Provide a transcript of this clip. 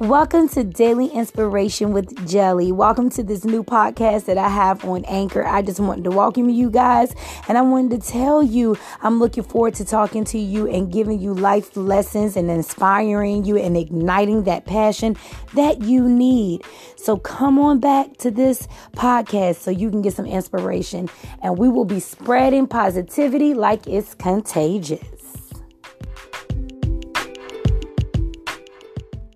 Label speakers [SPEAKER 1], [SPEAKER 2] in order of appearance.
[SPEAKER 1] Welcome to Daily Inspiration with Jelly. Welcome to this new podcast that I have on Anchor. I just wanted to welcome you guys and I wanted to tell you I'm looking forward to talking to you and giving you life lessons and inspiring you and igniting that passion that you need. So come on back to this podcast so you can get some inspiration and we will be spreading positivity like it's contagious.